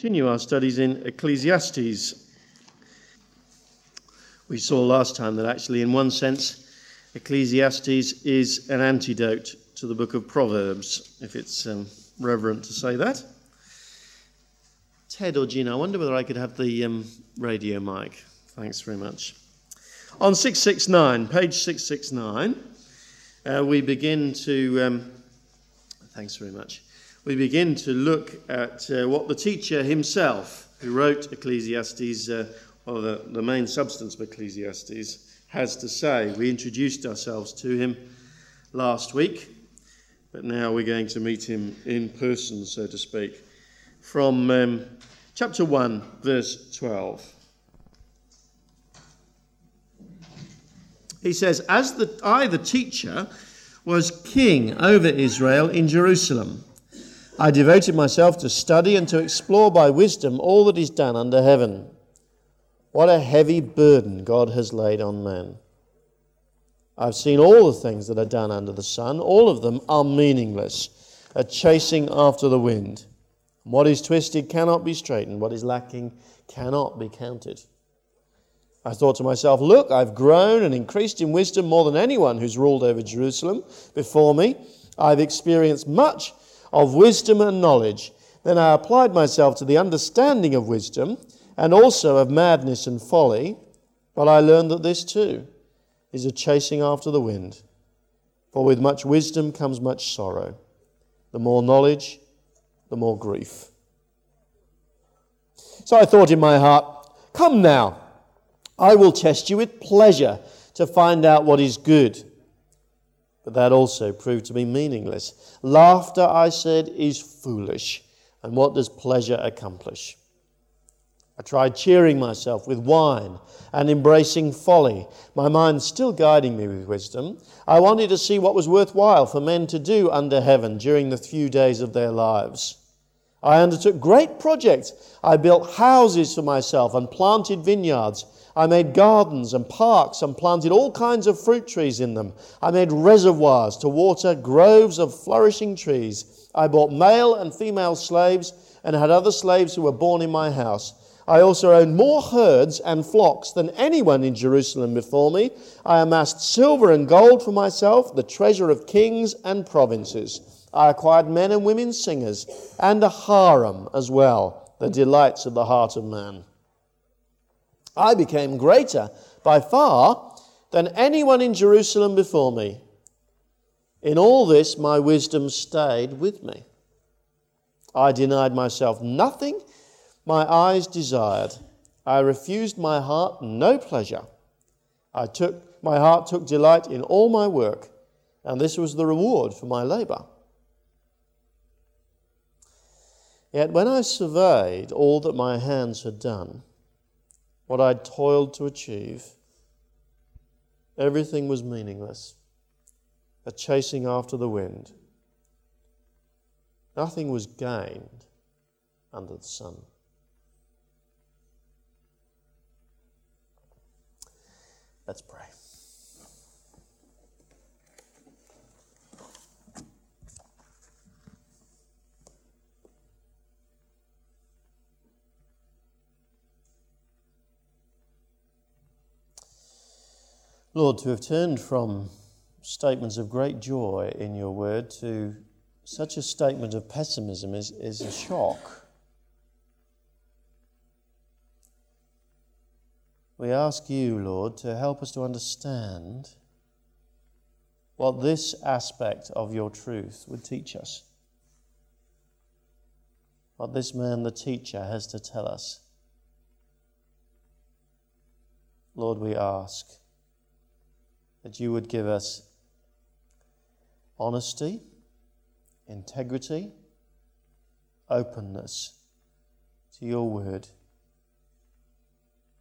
continue our studies in Ecclesiastes. We saw last time that actually, in one sense, Ecclesiastes is an antidote to the book of Proverbs, if it's um, reverent to say that. Ted or Gina, I wonder whether I could have the um, radio mic. Thanks very much. On 669, page 669, uh, we begin to. Um, thanks very much we begin to look at uh, what the teacher himself, who wrote Ecclesiastes, uh, or the, the main substance of Ecclesiastes, has to say. We introduced ourselves to him last week, but now we're going to meet him in person, so to speak, from um, chapter 1, verse 12. He says, As the, I, the teacher, was king over Israel in Jerusalem. I devoted myself to study and to explore by wisdom all that is done under heaven. What a heavy burden God has laid on man. I've seen all the things that are done under the sun. All of them are meaningless, a chasing after the wind. What is twisted cannot be straightened. What is lacking cannot be counted. I thought to myself, look, I've grown and increased in wisdom more than anyone who's ruled over Jerusalem before me. I've experienced much of wisdom and knowledge. Then I applied myself to the understanding of wisdom and also of madness and folly. But I learned that this too is a chasing after the wind. For with much wisdom comes much sorrow. The more knowledge, the more grief. So I thought in my heart, Come now, I will test you with pleasure to find out what is good but that also proved to be meaningless. Laughter, I said, is foolish. And what does pleasure accomplish? I tried cheering myself with wine and embracing folly, my mind still guiding me with wisdom. I wanted to see what was worthwhile for men to do under heaven during the few days of their lives. I undertook great projects. I built houses for myself and planted vineyards. I made gardens and parks and planted all kinds of fruit trees in them. I made reservoirs to water groves of flourishing trees. I bought male and female slaves and had other slaves who were born in my house. I also owned more herds and flocks than anyone in Jerusalem before me. I amassed silver and gold for myself, the treasure of kings and provinces. I acquired men and women singers and a harem as well, the delights of the heart of man. I became greater by far than anyone in Jerusalem before me. In all this, my wisdom stayed with me. I denied myself nothing my eyes desired. I refused my heart no pleasure. I took, my heart took delight in all my work, and this was the reward for my labor. Yet when I surveyed all that my hands had done, what I'd toiled to achieve, everything was meaningless, a chasing after the wind. Nothing was gained under the sun. Let's pray. Lord, to have turned from statements of great joy in your word to such a statement of pessimism is, is a shock. We ask you, Lord, to help us to understand what this aspect of your truth would teach us. What this man, the teacher, has to tell us. Lord, we ask that you would give us honesty, integrity, openness to your word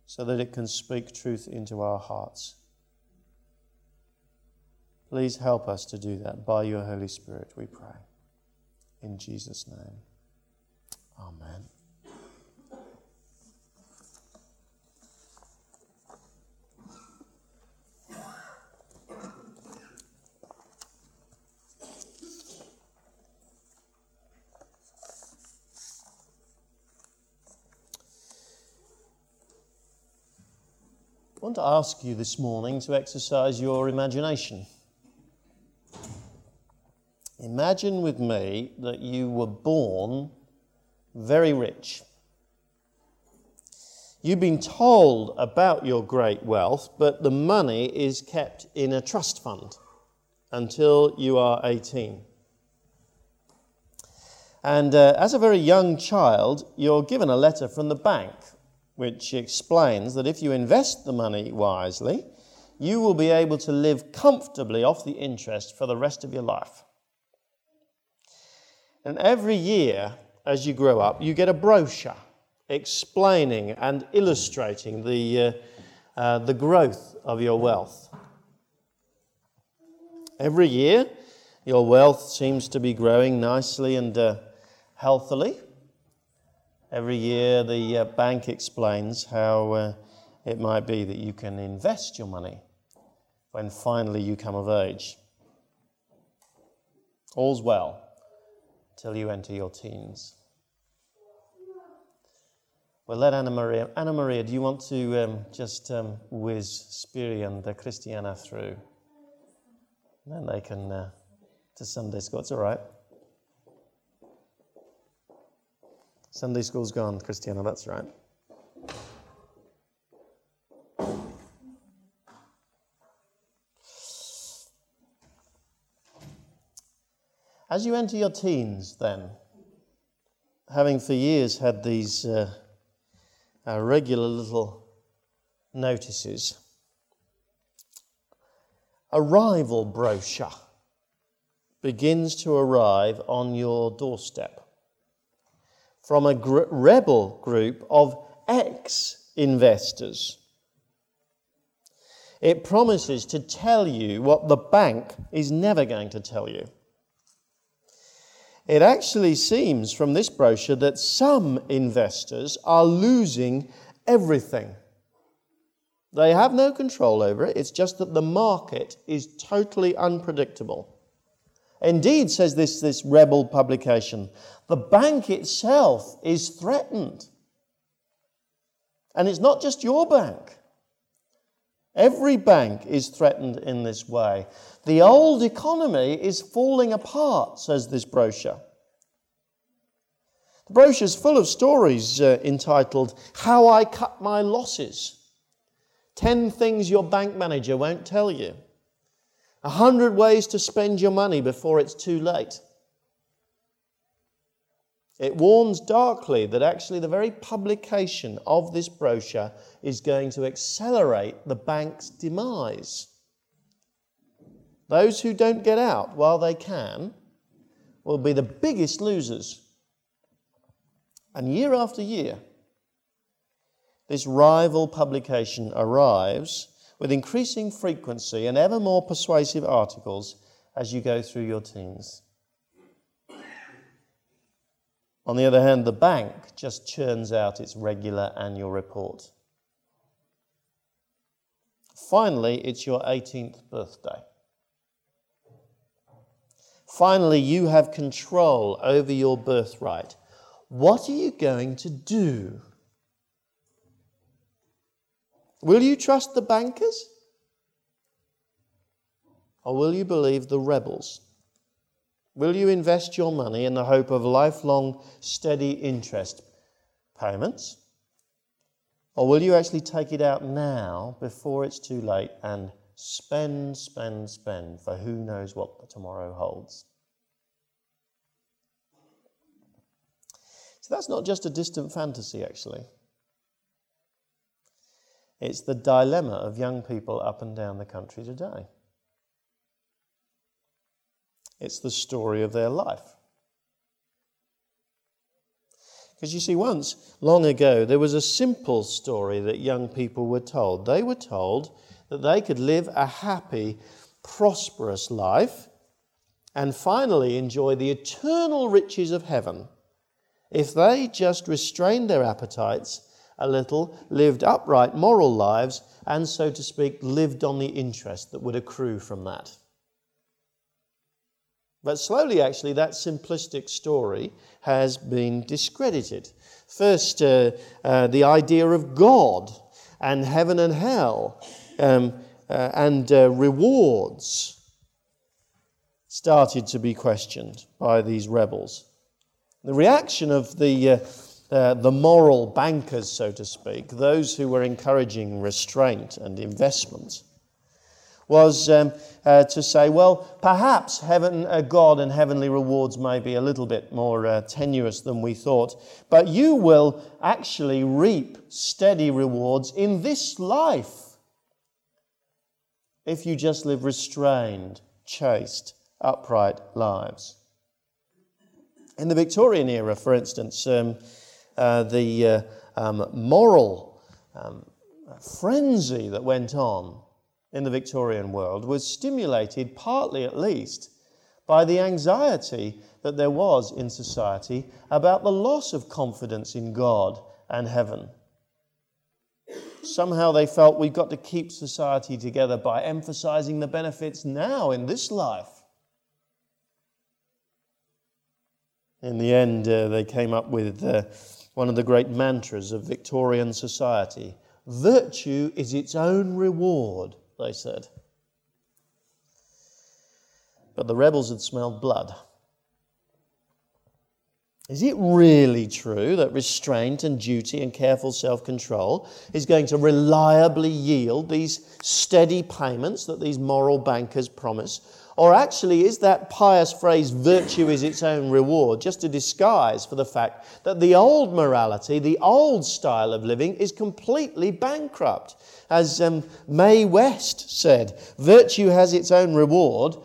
so that it can speak truth into our hearts. Please help us to do that by your Holy Spirit, we pray. In Jesus' name. Amen. I want to ask you this morning to exercise your imagination. Imagine with me that you were born very rich. You've been told about your great wealth, but the money is kept in a trust fund until you are 18. And uh, as a very young child, you're given a letter from the bank which explains that if you invest the money wisely, you will be able to live comfortably off the interest for the rest of your life. And every year, as you grow up, you get a brochure explaining and illustrating the, uh, uh, the growth of your wealth. Every year, your wealth seems to be growing nicely and uh, healthily. Every year, the uh, bank explains how uh, it might be that you can invest your money when finally you come of age. All's well till you enter your teens. Well, let Anna Maria. Anna Maria, do you want to um, just um, whiz Spiri and uh, Christiana through? And then they can uh, to Sunday school. It's all right. Sunday school's gone, Christiana, that's right. As you enter your teens, then, having for years had these uh, uh, regular little notices, arrival brochure begins to arrive on your doorstep from a gr- rebel group of ex investors. It promises to tell you what the bank is never going to tell you. It actually seems from this brochure that some investors are losing everything. They have no control over it, it's just that the market is totally unpredictable. Indeed, says this, this rebel publication, the bank itself is threatened. And it's not just your bank. Every bank is threatened in this way. The old economy is falling apart, says this brochure. The brochure is full of stories uh, entitled How I Cut My Losses 10 Things Your Bank Manager Won't Tell You. A hundred ways to spend your money before it's too late. It warns darkly that actually the very publication of this brochure is going to accelerate the bank's demise. Those who don't get out while they can will be the biggest losers. And year after year, this rival publication arrives with increasing frequency and ever more persuasive articles as you go through your teens. On the other hand, the bank just churns out its regular annual report. Finally, it's your 18th birthday. Finally, you have control over your birthright. What are you going to do? Will you trust the bankers? Or will you believe the rebels? Will you invest your money in the hope of lifelong steady interest payments? Or will you actually take it out now before it's too late and spend, spend, spend for who knows what tomorrow holds? So that's not just a distant fantasy, actually. It's the dilemma of young people up and down the country today. It's the story of their life. Because you see, once, long ago, there was a simple story that young people were told. They were told that they could live a happy, prosperous life and finally enjoy the eternal riches of heaven if they just restrained their appetites a little, lived upright moral lives, and so to speak, lived on the interest that would accrue from that. But slowly, actually, that simplistic story has been discredited. First, uh, uh, the idea of God and heaven and hell um, uh, and uh, rewards started to be questioned by these rebels. The reaction of the, uh, the moral bankers, so to speak, those who were encouraging restraint and investment, was um, uh, to say, well, perhaps heaven, uh, God and heavenly rewards may be a little bit more uh, tenuous than we thought, but you will actually reap steady rewards in this life if you just live restrained, chaste, upright lives. In the Victorian era, for instance, um, uh, the uh, um, moral um, frenzy that went on in the Victorian world was stimulated, partly at least, by the anxiety that there was in society about the loss of confidence in God and heaven. Somehow they felt we've got to keep society together by emphasizing the benefits now in this life. In the end, uh, they came up with uh, one of the great mantras of Victorian society virtue is its own reward they said. But the rebels had smelled blood. Is it really true that restraint and duty and careful self control is going to reliably yield these steady payments that these moral bankers promise? Or actually, is that pious phrase, virtue is its own reward, just a disguise for the fact that the old morality, the old style of living, is completely bankrupt? As um, Mae West said, virtue has its own reward,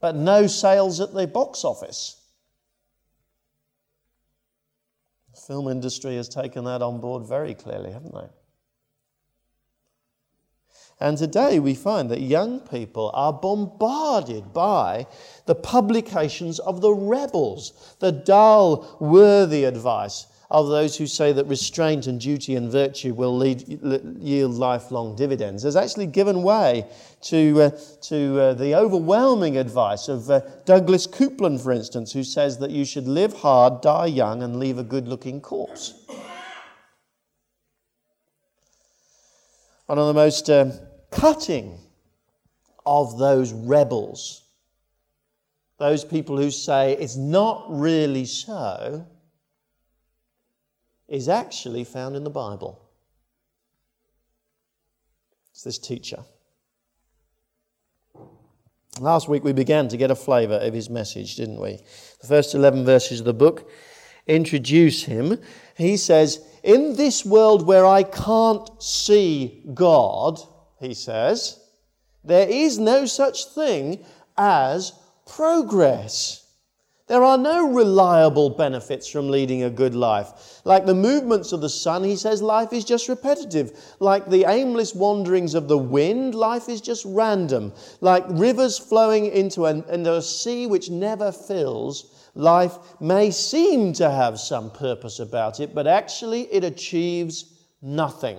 but no sales at the box office. The film industry has taken that on board very clearly, haven't they? And today we find that young people are bombarded by the publications of the rebels, the dull, worthy advice of those who say that restraint and duty and virtue will lead, yield lifelong dividends has actually given way to, uh, to uh, the overwhelming advice of uh, Douglas Coupland, for instance, who says that you should live hard, die young, and leave a good looking corpse. One of the most uh, cutting of those rebels, those people who say it's not really so, is actually found in the Bible. It's this teacher. Last week we began to get a flavour of his message, didn't we? The first 11 verses of the book introduce him. He says, In this world where I can't see God, he says, there is no such thing as progress. There are no reliable benefits from leading a good life. Like the movements of the sun, he says life is just repetitive. Like the aimless wanderings of the wind, life is just random. Like rivers flowing into, an, into a sea which never fills, life may seem to have some purpose about it, but actually it achieves nothing.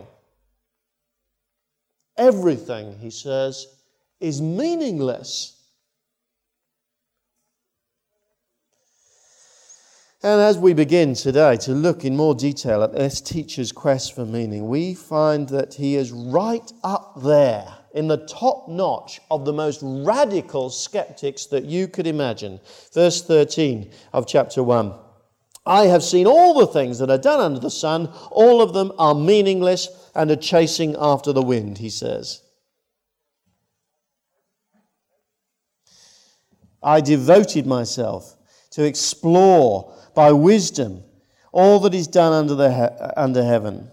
Everything, he says, is meaningless. And as we begin today to look in more detail at this teacher's quest for meaning, we find that he is right up there in the top notch of the most radical skeptics that you could imagine. Verse 13 of chapter 1. I have seen all the things that are done under the sun, all of them are meaningless and are chasing after the wind, he says. I devoted myself to explore by wisdom all that is done under, the he- under heaven.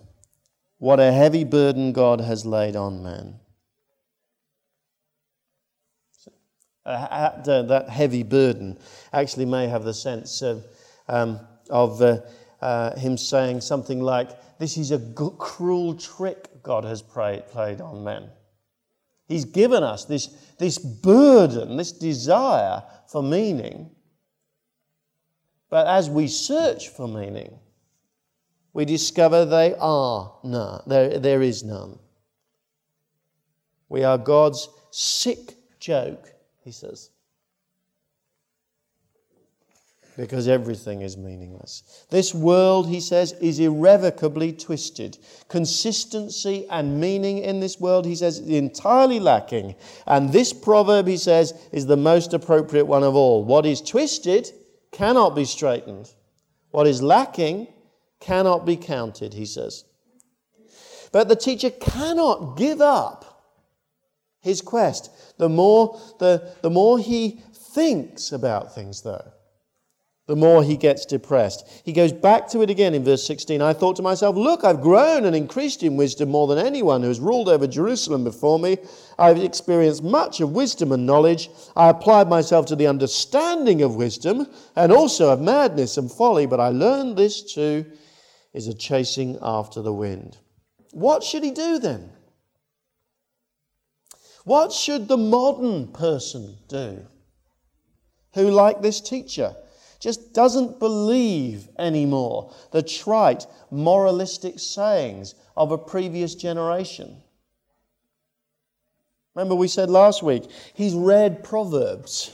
What a heavy burden God has laid on man. Uh, that heavy burden actually may have the sense of, um, of uh, uh, him saying something like, This is a g- cruel trick God has played, played on men. He's given us this, this burden, this desire for meaning, but as we search for meaning, we discover they are none. There, there is none. We are God's sick joke, he says. because everything is meaningless. This world, he says, is irrevocably twisted. Consistency and meaning in this world, he says, is entirely lacking. And this proverb, he says, is the most appropriate one of all. What is twisted cannot be straightened, what is lacking cannot be counted, he says. But the teacher cannot give up his quest. The more, the, the more he thinks about things, though, the more he gets depressed. He goes back to it again in verse 16. I thought to myself, Look, I've grown and increased in wisdom more than anyone who has ruled over Jerusalem before me. I've experienced much of wisdom and knowledge. I applied myself to the understanding of wisdom and also of madness and folly, but I learned this too is a chasing after the wind. What should he do then? What should the modern person do who, like this teacher, just doesn't believe anymore the trite, moralistic sayings of a previous generation. Remember, we said last week, he's read Proverbs.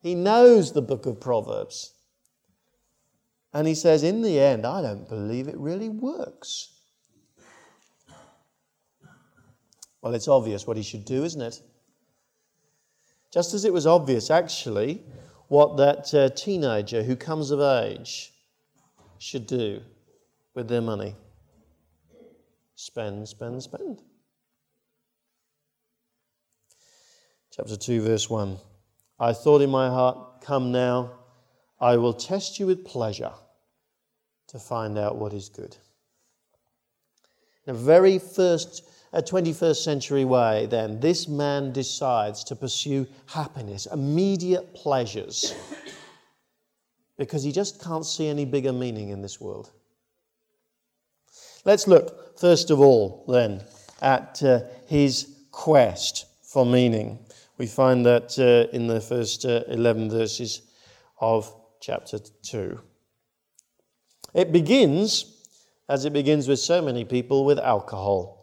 He knows the book of Proverbs. And he says, in the end, I don't believe it really works. Well, it's obvious what he should do, isn't it? Just as it was obvious, actually, what that uh, teenager who comes of age should do with their money spend, spend, spend. Chapter 2, verse 1. I thought in my heart, Come now, I will test you with pleasure to find out what is good. A very first a 21st century way, then, this man decides to pursue happiness, immediate pleasures, because he just can't see any bigger meaning in this world. Let's look, first of all, then, at uh, his quest for meaning. We find that uh, in the first uh, 11 verses of chapter 2. It begins, as it begins with so many people, with alcohol.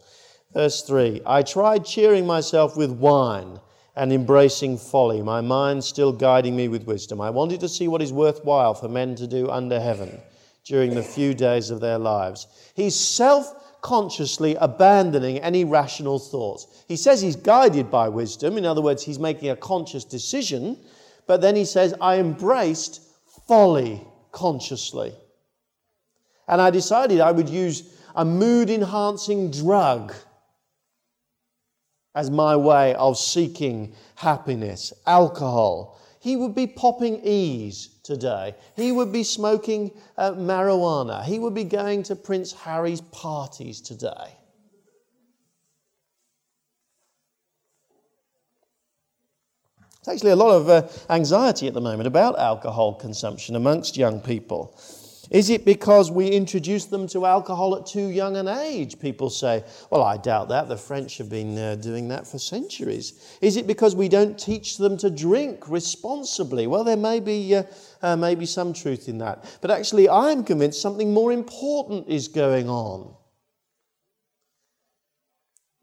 Verse 3 I tried cheering myself with wine and embracing folly, my mind still guiding me with wisdom. I wanted to see what is worthwhile for men to do under heaven during the few days of their lives. He's self consciously abandoning any rational thoughts. He says he's guided by wisdom. In other words, he's making a conscious decision. But then he says, I embraced folly consciously. And I decided I would use a mood enhancing drug as my way of seeking happiness. Alcohol. He would be popping E's today. He would be smoking uh, marijuana. He would be going to Prince Harry's parties today. There's actually a lot of uh, anxiety at the moment about alcohol consumption amongst young people. Is it because we introduced them to alcohol at too young an age? People say, well, I doubt that. The French have been uh, doing that for centuries. Is it because we don't teach them to drink responsibly? Well, there may be, uh, uh, may be some truth in that. But actually, I'm convinced something more important is going on.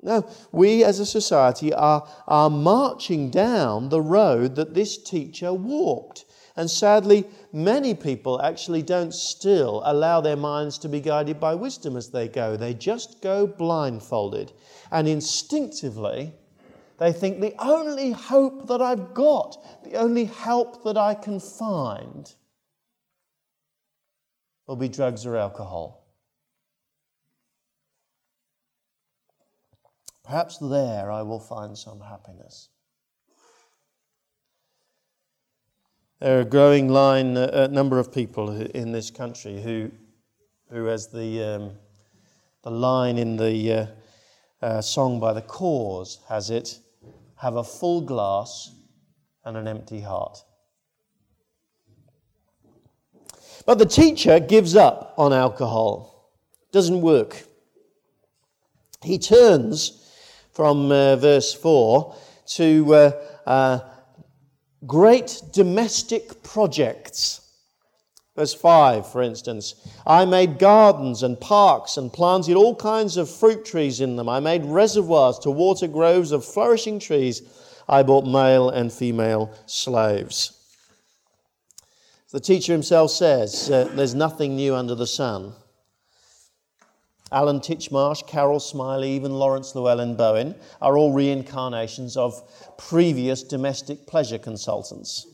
No, we as a society are, are marching down the road that this teacher walked. And sadly, many people actually don't still allow their minds to be guided by wisdom as they go. They just go blindfolded. And instinctively, they think the only hope that I've got, the only help that I can find, will be drugs or alcohol. Perhaps there I will find some happiness. There are a growing line, a number of people in this country who, who as the, um, the line in the uh, uh, song by the Corrs has it, have a full glass and an empty heart. But the teacher gives up on alcohol. Doesn't work. He turns from uh, verse 4 to uh, uh, great domestic projects. Verse 5, for instance, I made gardens and parks and planted all kinds of fruit trees in them. I made reservoirs to water groves of flourishing trees. I bought male and female slaves. The teacher himself says uh, there's nothing new under the sun. Alan Titchmarsh, Carol Smillie, even Laurence Llewelyn Bowen are all reincarnations of previous domestic pleasure consultants.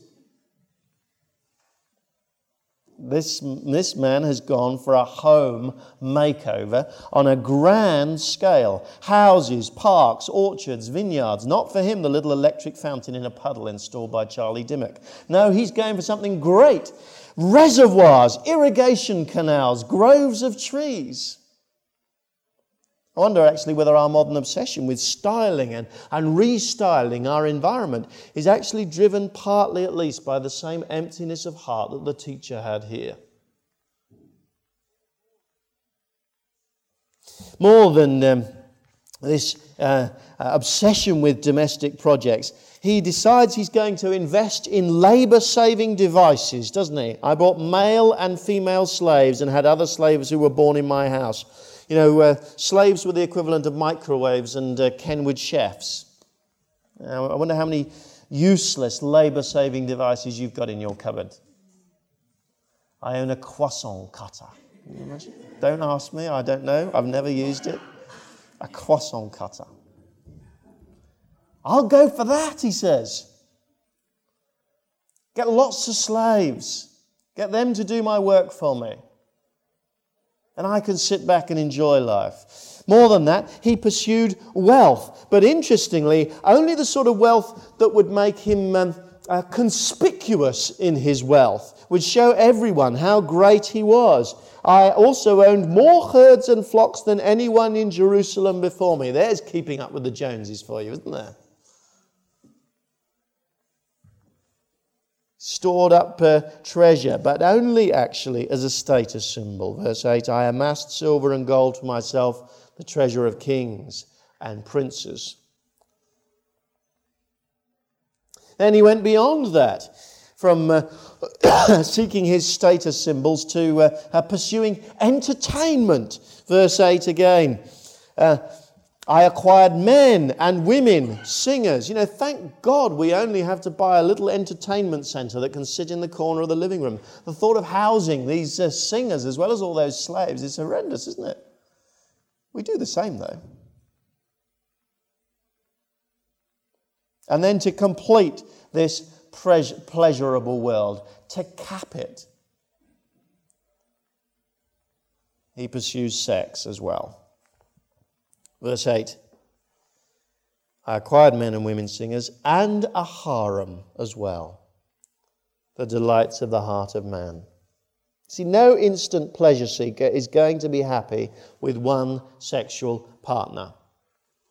This, this man has gone for a home makeover on a grand scale. Houses, parks, orchards, vineyards. Not for him the little electric fountain in a puddle installed by Charlie Dimmock. No, he's going for something great. Reservoirs, irrigation canals, groves of trees. I wonder actually whether our modern obsession with styling and, and restyling our environment is actually driven partly, at least, by the same emptiness of heart that the teacher had here. More than um, this uh, obsession with domestic projects, he decides he's going to invest in labor saving devices, doesn't he? I bought male and female slaves and had other slaves who were born in my house. You know, uh, slaves were the equivalent of microwaves and uh, Kenwood chefs. Now, I wonder how many useless labor saving devices you've got in your cupboard. I own a croissant cutter. Don't ask me, I don't know. I've never used it. A croissant cutter. I'll go for that, he says. Get lots of slaves. Get them to do my work for me and I can sit back and enjoy life. More than that, he pursued wealth. But interestingly, only the sort of wealth that would make him um, uh, conspicuous in his wealth, would show everyone how great he was. I also owned more herds and flocks than anyone in Jerusalem before me. There's keeping up with the Joneses for you, isn't there? Stored up uh, treasure, but only actually as a status symbol. Verse 8 I amassed silver and gold for myself, the treasure of kings and princes. Then he went beyond that, from uh, seeking his status symbols to uh, uh pursuing entertainment. Verse 8 again. I acquired men and women, singers. You know, thank God we only have to buy a little entertainment center that can sit in the corner of the living room. The thought of housing these uh, singers as well as all those slaves is horrendous, isn't it? We do the same, though. And then to complete this pleasurable world, to cap it, he pursues sex as well. Verse 8 I acquired men and women singers and a harem as well, the delights of the heart of man. See, no instant pleasure seeker is going to be happy with one sexual partner.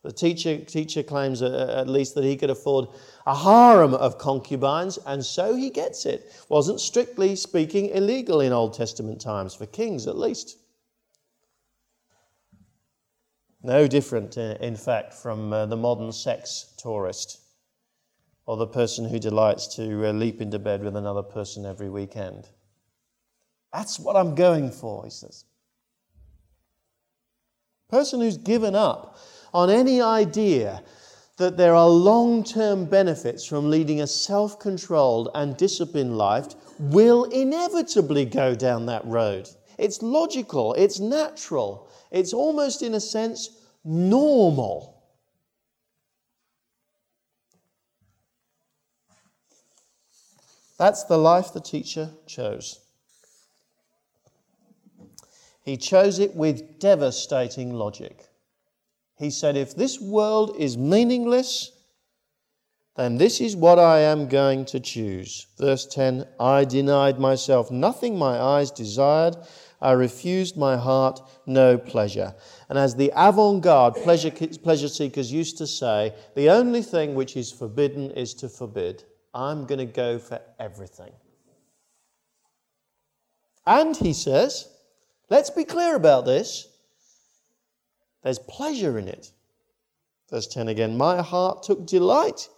The teacher, teacher claims at least that he could afford a harem of concubines, and so he gets it. Wasn't strictly speaking illegal in Old Testament times, for kings at least. No different, uh, in fact, from uh, the modern sex tourist or the person who delights to uh, leap into bed with another person every weekend. That's what I'm going for, he says. Person who's given up on any idea that there are long term benefits from leading a self controlled and disciplined life will inevitably go down that road. It's logical, it's natural, it's almost, in a sense, normal. That's the life the teacher chose. He chose it with devastating logic. He said, If this world is meaningless, then this is what I am going to choose. Verse 10 I denied myself nothing my eyes desired I refused my heart no pleasure. And as the avant garde pleasure, pleasure seekers used to say, the only thing which is forbidden is to forbid. I'm going to go for everything. And he says, let's be clear about this. There's pleasure in it. Verse 10 again, my heart took delight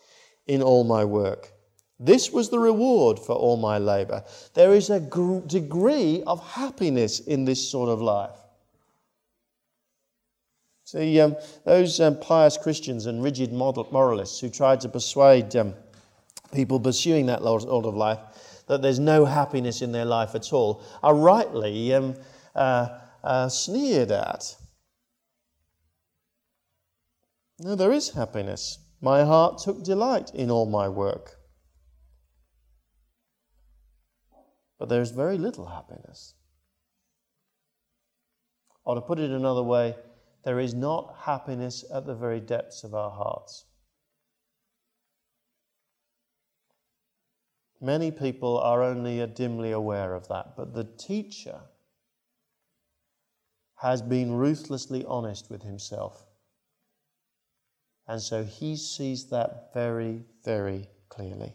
in all my work. This was the reward for all my labor. There is a gr- degree of happiness in this sort of life. See, um, those um, pious Christians and rigid moralists who tried to persuade um, people pursuing that sort of life that there's no happiness in their life at all, are rightly um, uh, uh, sneered at. No, there is happiness. My heart took delight in all my work. But there is very little happiness. Or to put it another way, there is not happiness at the very depths of our hearts. Many people are only dimly aware of that, but the teacher has been ruthlessly honest with himself. And so he sees that very, very clearly.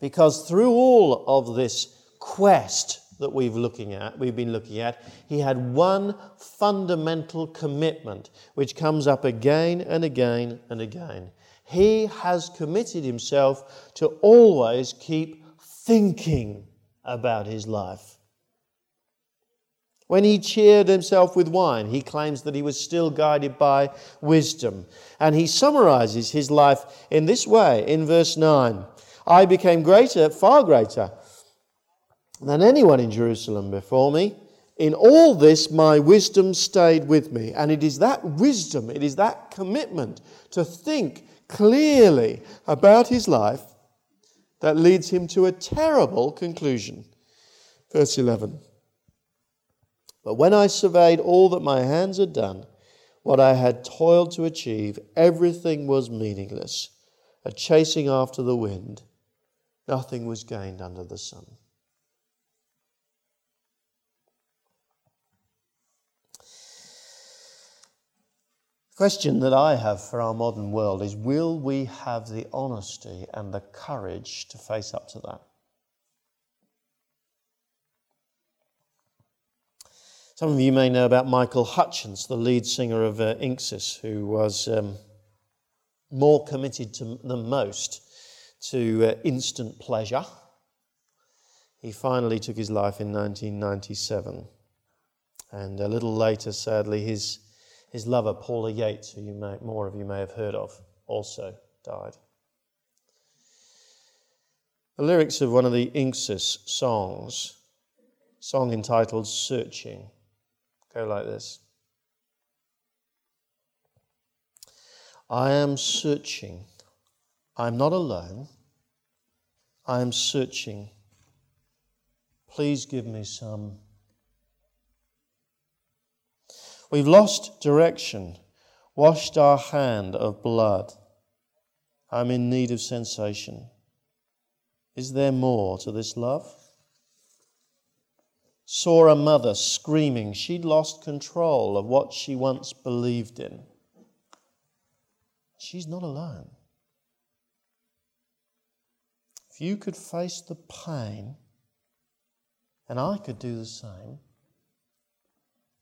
Because through all of this quest that we've looking at, we've been looking at, he had one fundamental commitment which comes up again and again and again. He has committed himself to always keep thinking about his life. When he cheered himself with wine, he claims that he was still guided by wisdom. And he summarizes his life in this way in verse 9 I became greater, far greater than anyone in Jerusalem before me. In all this, my wisdom stayed with me. And it is that wisdom, it is that commitment to think clearly about his life that leads him to a terrible conclusion. Verse 11 But when I surveyed all that my hands had done, what I had toiled to achieve, everything was meaningless, a chasing after the wind. Nothing was gained under the sun. The question that I have for our modern world is will we have the honesty and the courage to face up to that? Some of you may know about Michael Hutchence, the lead singer of uh, INXS, who was um, more committed to, than most to uh, instant pleasure. He finally took his life in 1997. And a little later, sadly, his his lover, Paula Yates, who you may, more of you may have heard of, also died. The lyrics of one of the INXS songs, song entitled Searching, go like this I am searching. I'm not alone. I am searching. Please give me some We've lost direction, washed our hand of blood. I'm in need of sensation. Is there more to this love? Saw a mother screaming. She'd lost control of what she once believed in. She's not alone. If you could face the pain, and I could do the same,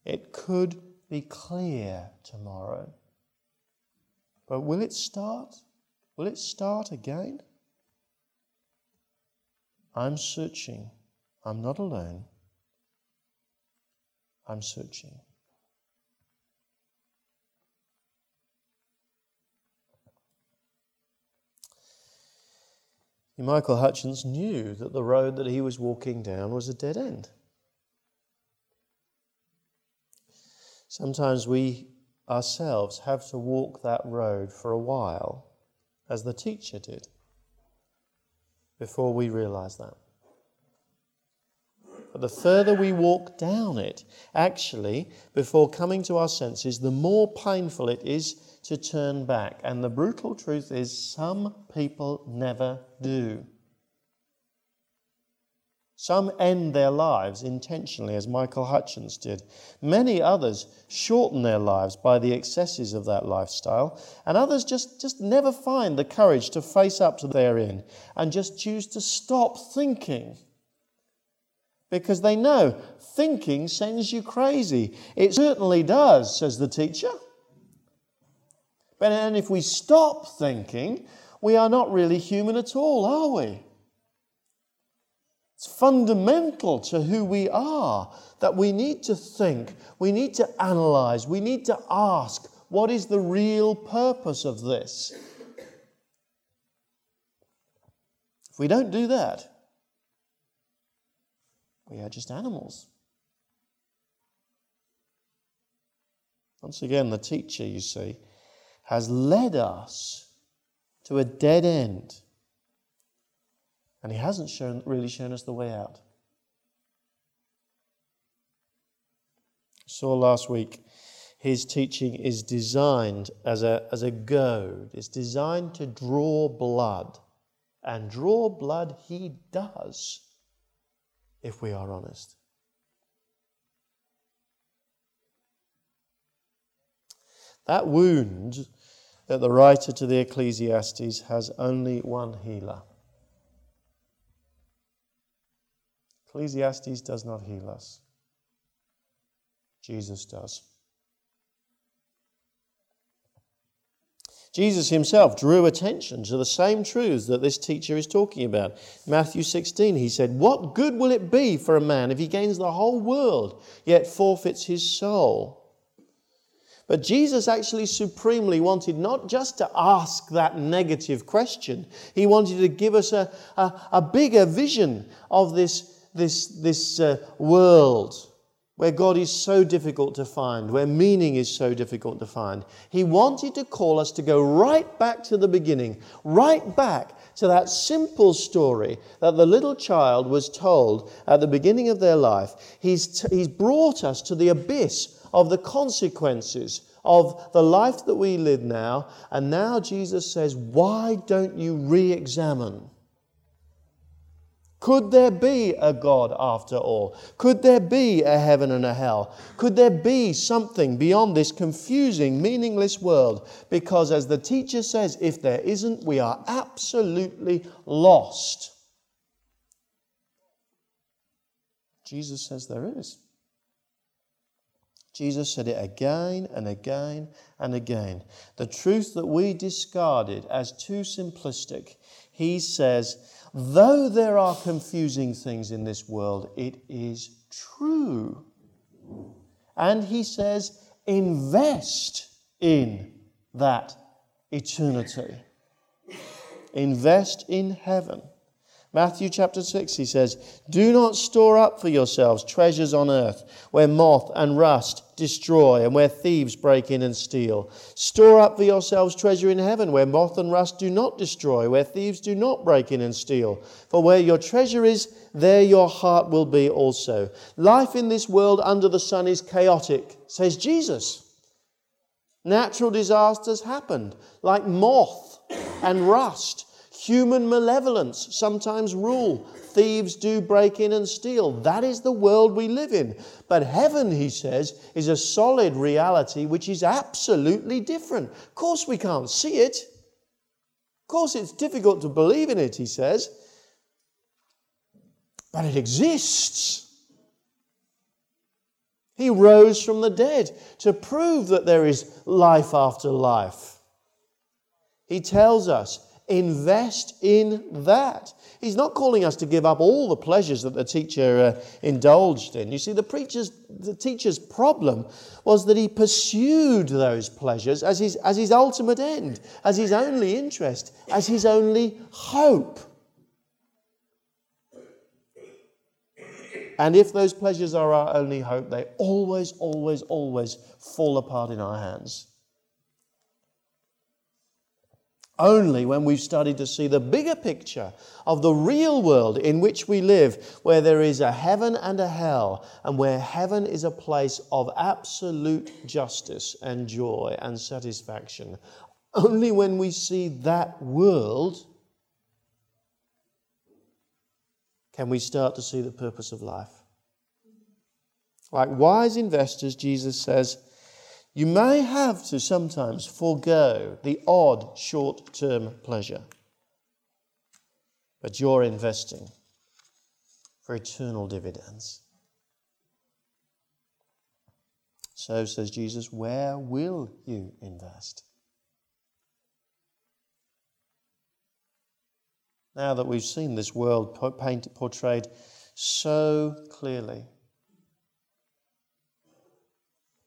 it could be clear tomorrow. But will it start? Will it start again? I'm searching. I'm not alone. I'm searching. Michael Hutchence knew that the road that he was walking down was a dead end. Sometimes we ourselves have to walk that road for a while, as the teacher did, before we realize that. But the further we walk down it, actually, before coming to our senses, the more painful it is to turn back. And the brutal truth is, some people never do. Some end their lives intentionally, as Michael Hutchence did. Many others shorten their lives by the excesses of that lifestyle, and others just, just never find the courage to face up to therein and just choose to stop thinking. Because they know thinking sends you crazy. It certainly does, says the teacher. But and if we stop thinking, we are not really human at all, are we? It's fundamental to who we are that we need to think, we need to analyze, we need to ask what is the real purpose of this? If we don't do that, we are just animals. Once again, the teacher, you see, has led us to a dead end. And he hasn't shown, really shown us the way out. saw last week his teaching is designed as a, as a goad. It's designed to draw blood. And draw blood he does, if we are honest. That wound that the writer to the Ecclesiastes has only one healer. Ecclesiastes does not heal us. Jesus does. Jesus himself drew attention to the same truths that this teacher is talking about. Matthew 16, he said, What good will it be for a man if he gains the whole world, yet forfeits his soul? But Jesus actually supremely wanted not just to ask that negative question, he wanted to give us a, a, a bigger vision of this, this, this uh, world where God is so difficult to find, where meaning is so difficult to find. He wanted to call us to go right back to the beginning, right back to that simple story that the little child was told at the beginning of their life. He's, t- he's brought us to the abyss of the consequences of the life that we live now. And now Jesus says, Why don't you re examine? Could there be a God after all? Could there be a heaven and a hell? Could there be something beyond this confusing, meaningless world? Because, as the teacher says, if there isn't, we are absolutely lost. Jesus says there is. Jesus said it again and again and again. The truth that we discarded as too simplistic, he says, though there are confusing things in this world, it is true. And he says, invest in that eternity. Invest in heaven. Matthew chapter 6, he says, Do not store up for yourselves treasures on earth, where moth and rust destroy, and where thieves break in and steal. Store up for yourselves treasure in heaven, where moth and rust do not destroy, where thieves do not break in and steal. For where your treasure is, there your heart will be also. Life in this world under the sun is chaotic, says Jesus. Natural disasters happened, like moth and rust. Human malevolence sometimes rule. Thieves do break in and steal. That is the world we live in. But heaven, he says, is a solid reality which is absolutely different. Of course, we can't see it. Of course, it's difficult to believe in it, he says. But it exists. He rose from the dead to prove that there is life after life. He tells us Invest in that. He's not calling us to give up all the pleasures that the teacher uh, indulged in. You see, the, preacher's, the teacher's problem was that he pursued those pleasures as his, as his ultimate end, as his only interest, as his only hope. And if those pleasures are our only hope, they always, always, always fall apart in our hands. Only when we've started to see the bigger picture of the real world in which we live, where there is a heaven and a hell, and where heaven is a place of absolute justice and joy and satisfaction. Only when we see that world can we start to see the purpose of life. Like wise investors, Jesus says, you may have to sometimes forego the odd short term pleasure, but you're investing for eternal dividends. So says Jesus, where will you invest? Now that we've seen this world portrayed so clearly,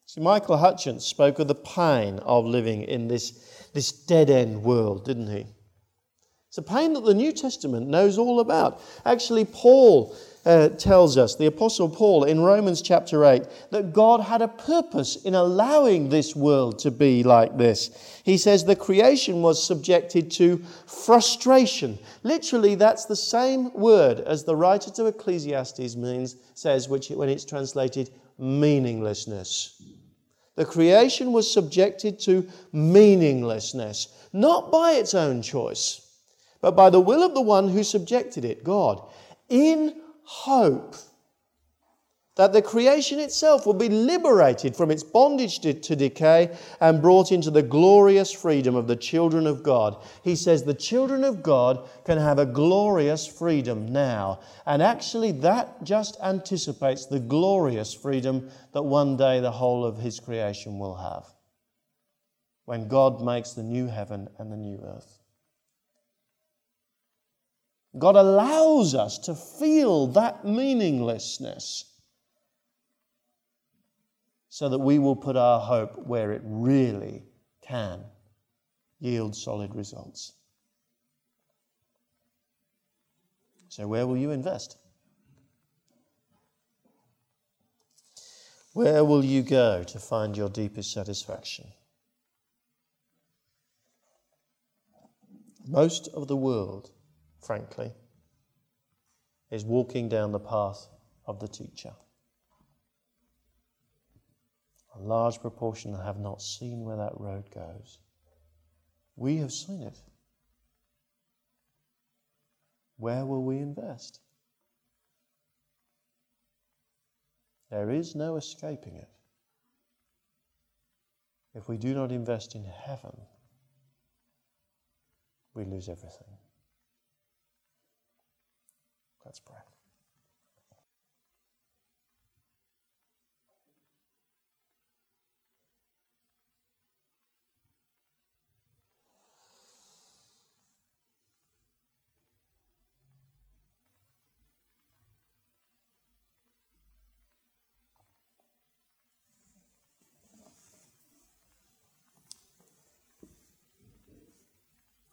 See, Michael Hutchence spoke of the pain of living in this, this dead end world, didn't he? It's a pain that the New Testament knows all about. Actually, Paul uh, tells us, the Apostle Paul in Romans chapter 8, that God had a purpose in allowing this world to be like this. He says the creation was subjected to frustration. Literally, that's the same word as the writer to Ecclesiastes means, says which, when it's translated meaninglessness. The creation was subjected to meaninglessness, not by its own choice but by the will of the one who subjected it, God, in hope that the creation itself will be liberated from its bondage to, to, decay and brought into the glorious freedom of the children of God. He says the children of God can have a glorious freedom now. And actually, that just anticipates the glorious freedom that one day the whole of His creation will have when God makes the new heaven and the new earth. God allows us to feel that meaninglessness so that we will put our hope where it really can yield solid results. So, where will you invest? Where will you go to find your deepest satisfaction? Most of the world frankly, is walking down the path of the teacher. A large proportion have not seen where that road goes. We have seen it. Where will we invest? There is no escaping it. If we do not invest in heaven, we lose everything. Let's pray.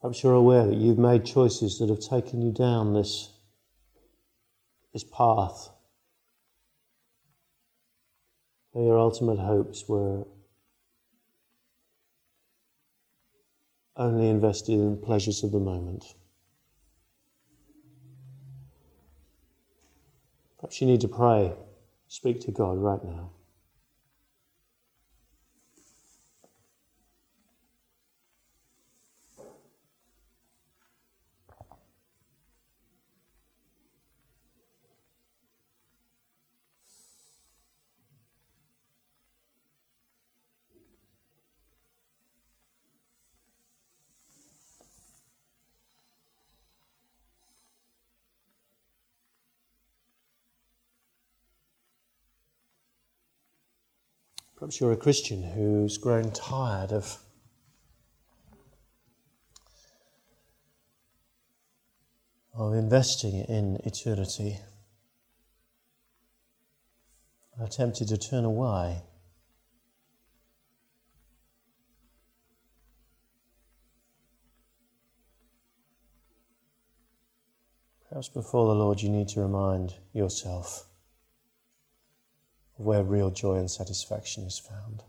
Perhaps you're aware that you've made choices that have taken you down this his path. Your ultimate hopes were only invested in pleasures of the moment. Perhaps you need to pray, speak to God right now. Perhaps you're a Christian who's grown tired of of investing in eternity, are tempted to turn away. Perhaps before the Lord, you need to remind yourself where real joy and satisfaction is found.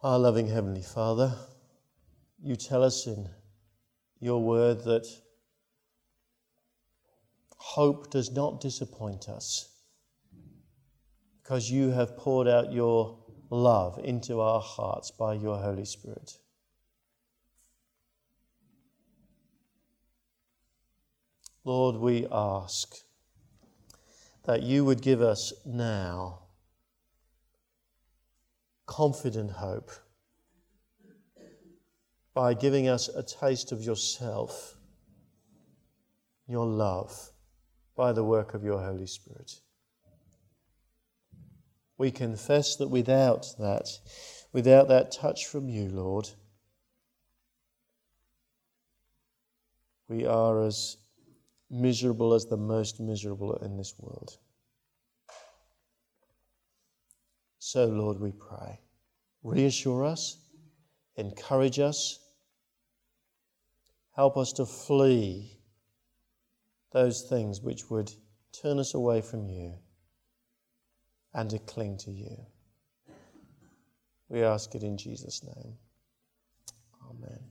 Our loving Heavenly Father, you tell us in your word that hope does not disappoint us because you have poured out your love into our hearts by your Holy Spirit. Lord, we ask that you would give us now confident hope by giving us a taste of yourself your love by the work of your Holy Spirit. We confess that without that, without that touch from you, Lord, we are as miserable as the most miserable in this world. So, Lord, we pray. Reassure us, encourage us, help us to flee those things which would turn us away from you and to cling to you. We ask it in Jesus' name. Amen.